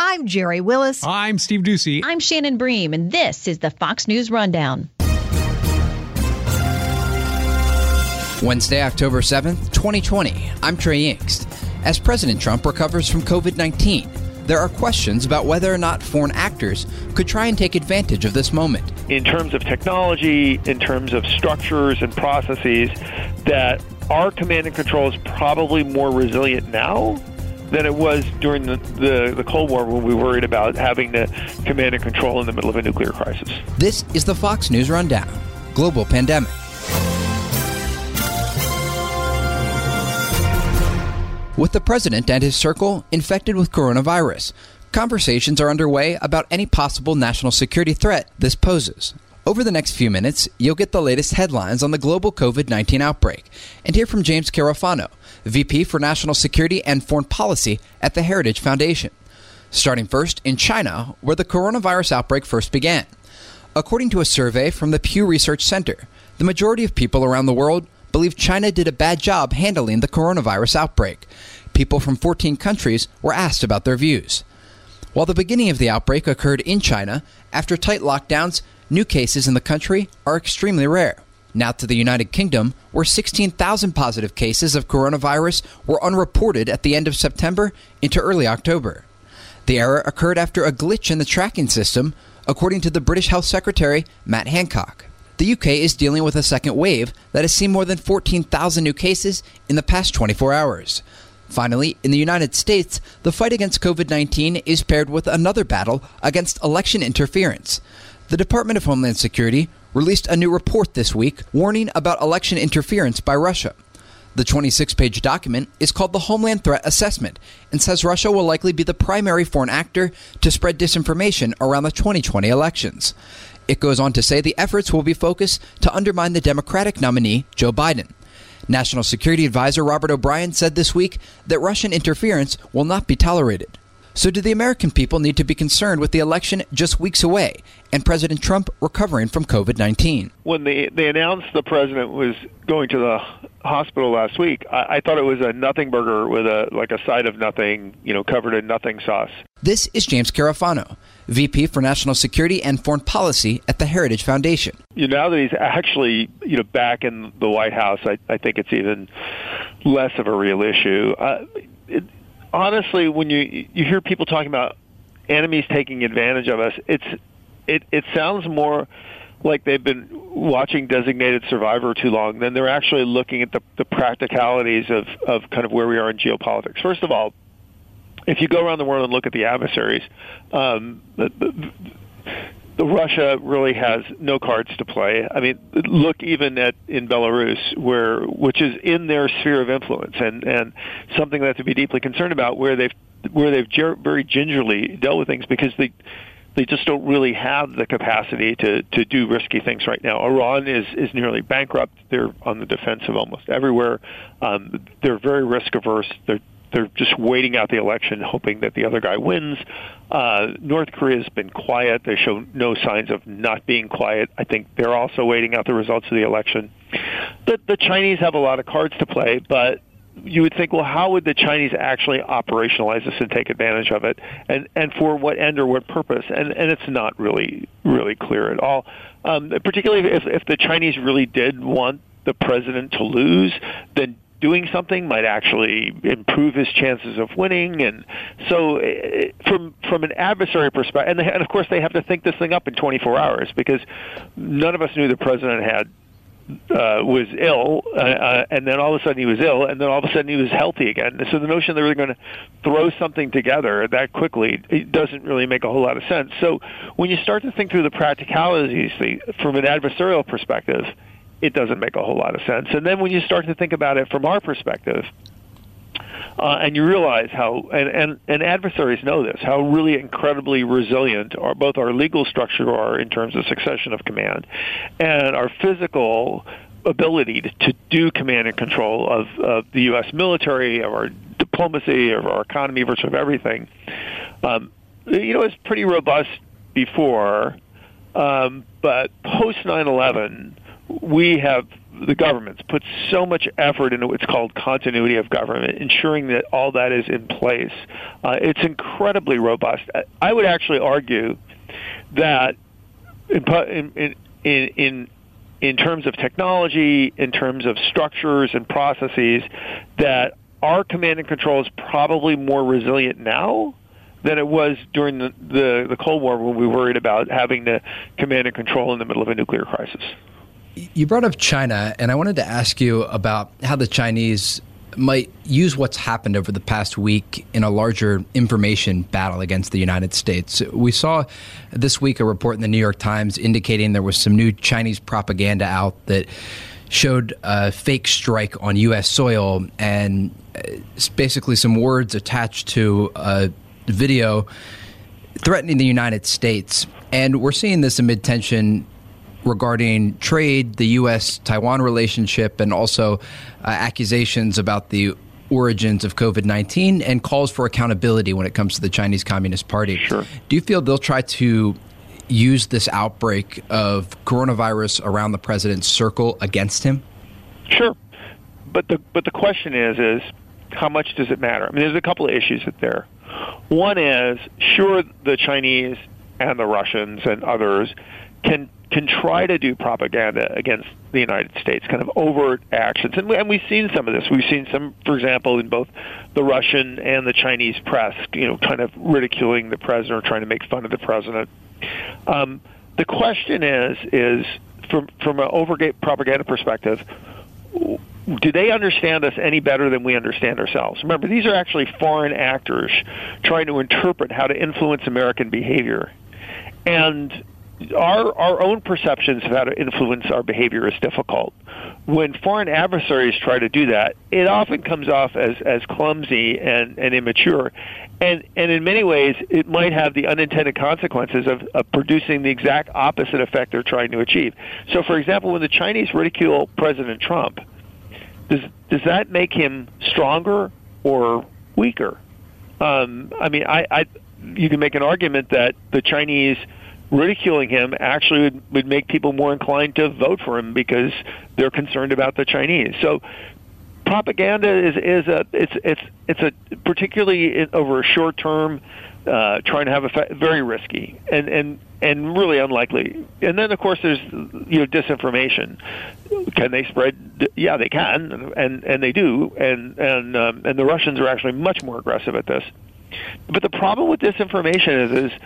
I'm Jerry Willis. I'm Steve Doocy. I'm Shannon Bream, and this is the Fox News Rundown. Wednesday, October 7th, 2020. I'm Trey Yingst. As President Trump recovers from COVID 19, there are questions about whether or not foreign actors could try and take advantage of this moment. In terms of technology, in terms of structures and processes, that our command and control is probably more resilient now than it was during the, the, the, Cold War when we worried about having to command and control in the middle of a nuclear crisis. This is the Fox News Rundown Global Pandemic. With the president and his circle infected with coronavirus, conversations are underway about any possible national security threat this poses. Over the next few minutes, you'll get the latest headlines on the global COVID 19 outbreak and hear from James Carafano, VP for National Security and Foreign Policy at the Heritage Foundation. Starting first in China, where the coronavirus outbreak first began. According to a survey from the Pew Research Center, the majority of people around the world believe China did a bad job handling the coronavirus outbreak. People from 14 countries were asked about their views. While the beginning of the outbreak occurred in China, after tight lockdowns, new cases in the country are extremely rare. Now to the United Kingdom, where 16,000 positive cases of coronavirus were unreported at the end of September into early October. The error occurred after a glitch in the tracking system, according to the British Health Secretary, Matt Hancock. The UK is dealing with a second wave that has seen more than 14,000 new cases in the past 24 hours. Finally, in the United States, the fight against COVID 19 is paired with another battle against election interference. The Department of Homeland Security released a new report this week warning about election interference by Russia. The 26 page document is called the Homeland Threat Assessment and says Russia will likely be the primary foreign actor to spread disinformation around the 2020 elections. It goes on to say the efforts will be focused to undermine the Democratic nominee, Joe Biden. National Security Advisor Robert O'Brien said this week that Russian interference will not be tolerated. So, do the American people need to be concerned with the election just weeks away and President Trump recovering from COVID 19? When they, they announced the president was going to the hospital last week, I, I thought it was a nothing burger with a like a side of nothing, you know, covered in nothing sauce. This is James Carafano, VP for National Security and Foreign Policy at the Heritage Foundation. You know, now that he's actually you know back in the White House, I, I think it's even less of a real issue. Uh, it, honestly, when you you hear people talking about enemies taking advantage of us, it's it it sounds more like they've been watching Designated Survivor too long than they're actually looking at the, the practicalities of, of kind of where we are in geopolitics. First of all, if you go around the world and look at the adversaries, um, Russia really has no cards to play. I mean, look even at in Belarus, where which is in their sphere of influence, and and something that to be deeply concerned about, where they've where they've ger- very gingerly dealt with things because they they just don't really have the capacity to to do risky things right now. Iran is is nearly bankrupt. They're on the defensive almost everywhere. Um, they're very risk averse. They're they're just waiting out the election, hoping that the other guy wins. Uh, North Korea has been quiet. They show no signs of not being quiet. I think they're also waiting out the results of the election. The, the Chinese have a lot of cards to play, but you would think, well, how would the Chinese actually operationalize this and take advantage of it, and and for what end or what purpose? And and it's not really really clear at all. Um, particularly if if the Chinese really did want the president to lose, then doing something might actually improve his chances of winning. And so, eh, from from an adversary perspective, and, they, and of course they have to think this thing up in 24 hours because none of us knew the president had uh, was ill, uh, uh, and then all of a sudden he was ill, and then all of a sudden he was healthy again. So the notion that we're going to throw something together that quickly it doesn't really make a whole lot of sense. So when you start to think through the practicalities from an adversarial perspective, it doesn't make a whole lot of sense. And then when you start to think about it from our perspective, uh, and you realize how, and, and, and adversaries know this, how really incredibly resilient our, both our legal structure are in terms of succession of command and our physical ability to, to do command and control of, of the U.S. military, of our diplomacy, of our economy, virtually of everything. Um, you know, it's pretty robust before, um, but post 9 11, we have the governments put so much effort into what's called continuity of government, ensuring that all that is in place. Uh, it's incredibly robust. I would actually argue that in, in, in, in terms of technology, in terms of structures and processes, that our command and control is probably more resilient now than it was during the, the, the Cold War when we worried about having to command and control in the middle of a nuclear crisis. You brought up China, and I wanted to ask you about how the Chinese might use what's happened over the past week in a larger information battle against the United States. We saw this week a report in the New York Times indicating there was some new Chinese propaganda out that showed a fake strike on U.S. soil and uh, basically some words attached to a video threatening the United States. And we're seeing this amid tension regarding trade, the U.S. Taiwan relationship, and also uh, accusations about the origins of COVID 19 and calls for accountability when it comes to the Chinese Communist Party. Sure. Do you feel they'll try to use this outbreak of coronavirus around the president's circle against him? Sure. But the, but the question is, is how much does it matter? I mean, there's a couple of issues there. One is, sure, the Chinese and the Russians and others can can try to do propaganda against the United States, kind of overt actions. And, we, and we've seen some of this. We've seen some, for example, in both the Russian and the Chinese press, you know, kind of ridiculing the president or trying to make fun of the president. Um, the question is, is from from an overgate propaganda perspective, do they understand us any better than we understand ourselves? Remember, these are actually foreign actors trying to interpret how to influence American behavior. And our our own perceptions of how to influence our behavior is difficult. When foreign adversaries try to do that, it often comes off as, as clumsy and, and immature. And and in many ways it might have the unintended consequences of, of producing the exact opposite effect they're trying to achieve. So for example, when the Chinese ridicule President Trump, does does that make him stronger or weaker? Um, I mean, I, I you can make an argument that the Chinese ridiculing him actually would, would make people more inclined to vote for him because they're concerned about the Chinese. So propaganda is is a it's it's it's a particularly over a short term uh, trying to have a very risky and and and really unlikely. And then of course there's you know disinformation. Can they spread? Yeah, they can, and and they do. And and um, and the Russians are actually much more aggressive at this. But the problem with disinformation is is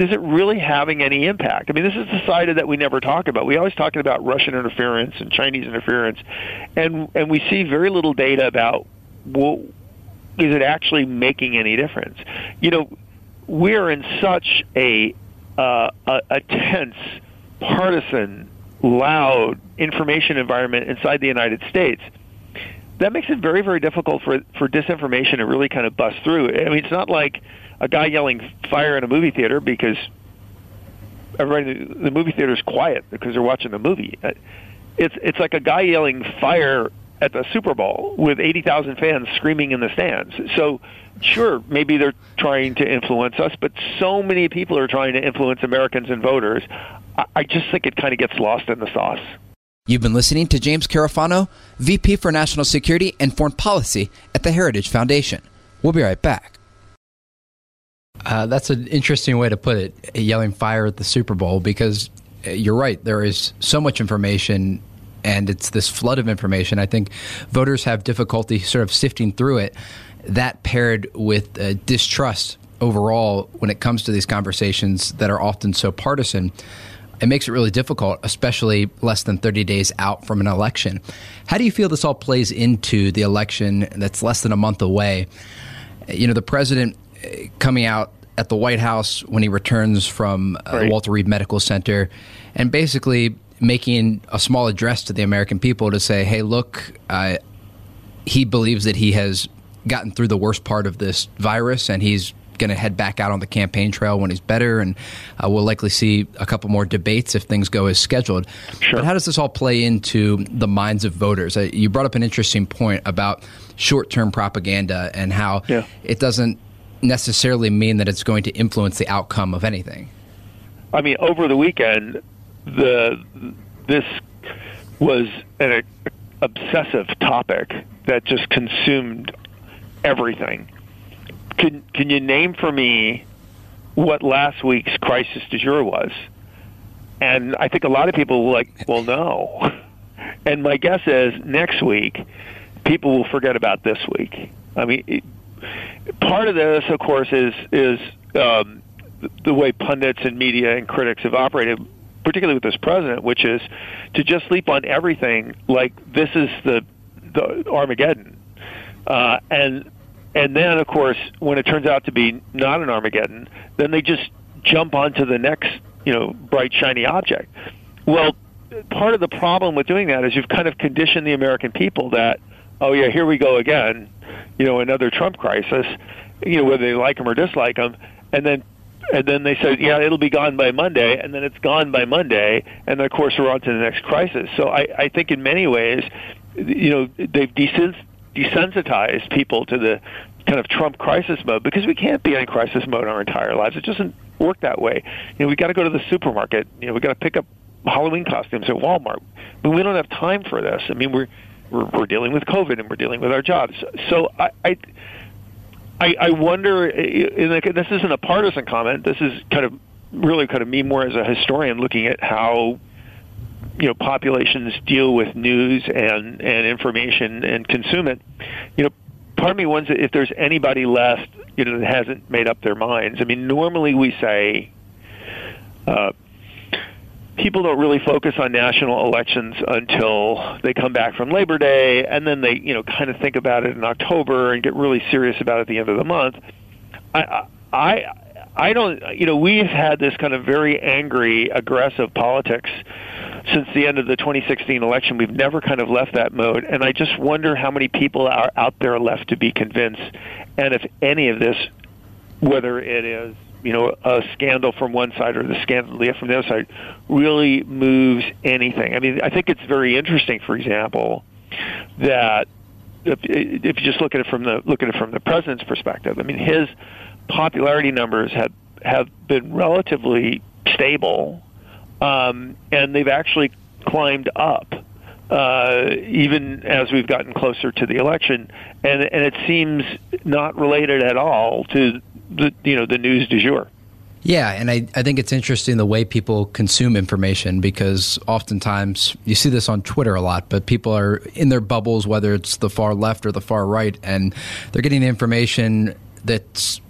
is it really having any impact? I mean, this is the side that we never talk about. We always talk about Russian interference and Chinese interference, and and we see very little data about well, is it actually making any difference? You know, we're in such a uh, a, a tense, partisan, loud information environment inside the United States that makes it very, very difficult for for disinformation to really kind of bust through. I mean, it's not like a guy yelling fire in a movie theater because everybody the movie theater is quiet because they're watching the movie. Uh, it's it's like a guy yelling fire at the Super Bowl with 80,000 fans screaming in the stands. So, sure, maybe they're trying to influence us, but so many people are trying to influence Americans and voters. I, I just think it kind of gets lost in the sauce. You've been listening to James Carafano, VP for National Security and Foreign Policy at the Heritage Foundation. We'll be right back. Uh, that's an interesting way to put it, yelling fire at the Super Bowl, because uh, you're right. There is so much information, and it's this flood of information. I think voters have difficulty sort of sifting through it. That paired with uh, distrust overall when it comes to these conversations that are often so partisan, it makes it really difficult, especially less than 30 days out from an election. How do you feel this all plays into the election that's less than a month away? You know, the president coming out at the White House when he returns from uh, right. Walter Reed Medical Center and basically making a small address to the American people to say, hey, look, uh, he believes that he has gotten through the worst part of this virus and he's going to head back out on the campaign trail when he's better, and uh, we'll likely see a couple more debates if things go as scheduled. Sure. But how does this all play into the minds of voters? Uh, you brought up an interesting point about short-term propaganda and how yeah. it doesn't necessarily mean that it's going to influence the outcome of anything. I mean, over the weekend, the this was an obsessive topic that just consumed everything. Can can you name for me what last week's crisis du jour was? And I think a lot of people were like, well, no. And my guess is next week, people will forget about this week. I mean, it, part of this, of course, is is um, the way pundits and media and critics have operated, particularly with this president, which is to just sleep on everything like this is the the Armageddon, uh, and and then of course when it turns out to be not an Armageddon, then they just jump onto the next you know bright shiny object. Well, part of the problem with doing that is you've kind of conditioned the American people that oh yeah here we go again, you know another Trump crisis, you know whether they like him or dislike him, and then and then they said, yeah, it'll be gone by Monday, and then it's gone by Monday, and then of course we're on to the next crisis. So I, I think in many ways, you know, they've desensitized people to the kind of Trump crisis mode because we can't be in crisis mode our entire lives. It doesn't work that way. You know, we got to go to the supermarket. You know, we got to pick up Halloween costumes at Walmart, but we don't have time for this. I mean, we're we're, we're dealing with COVID and we're dealing with our jobs. So I. I I, I wonder. This isn't a partisan comment. This is kind of really kind of me more as a historian looking at how you know populations deal with news and and information and consume it. You know, part of me wonders if there's anybody left you know that hasn't made up their minds. I mean, normally we say. Uh, people don't really focus on national elections until they come back from Labor Day, and then they, you know, kind of think about it in October and get really serious about it at the end of the month. I, I, I don't, you know, we've had this kind of very angry, aggressive politics since the end of the 2016 election. We've never kind of left that mode, and I just wonder how many people are out there left to be convinced, and if any of this, whether it is you know a scandal from one side or the scandal from the other side, really moves anything. I mean, I think it's very interesting, for example, that if, if you just look at it from the look at it from the president's perspective, I mean, his popularity numbers have have been relatively stable um, and they've actually climbed up. Uh, even as we've gotten closer to the election, and and it seems not related at all to the you know the news du jour. Yeah, and I, I think it's interesting the way people consume information because oftentimes you see this on Twitter a lot, but people are in their bubbles, whether it's the far left or the far right, and they're getting information that's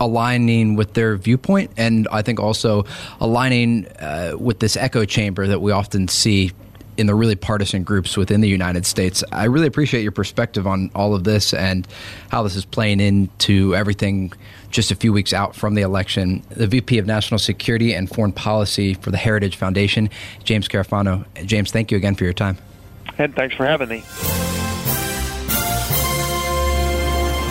aligning with their viewpoint, and I think also aligning uh, with this echo chamber that we often see in the really partisan groups within the United States. I really appreciate your perspective on all of this and how this is playing into everything just a few weeks out from the election. The VP of National Security and Foreign Policy for the Heritage Foundation, James Carafano. James, thank you again for your time. And thanks for having me.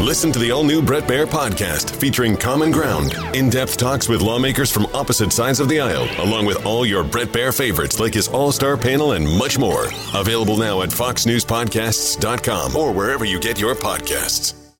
Listen to the all new Brett Baier podcast featuring Common Ground, in depth talks with lawmakers from opposite sides of the aisle, along with all your Brett Baier favorites like his all star panel and much more. Available now at foxnewspodcasts.com or wherever you get your podcasts.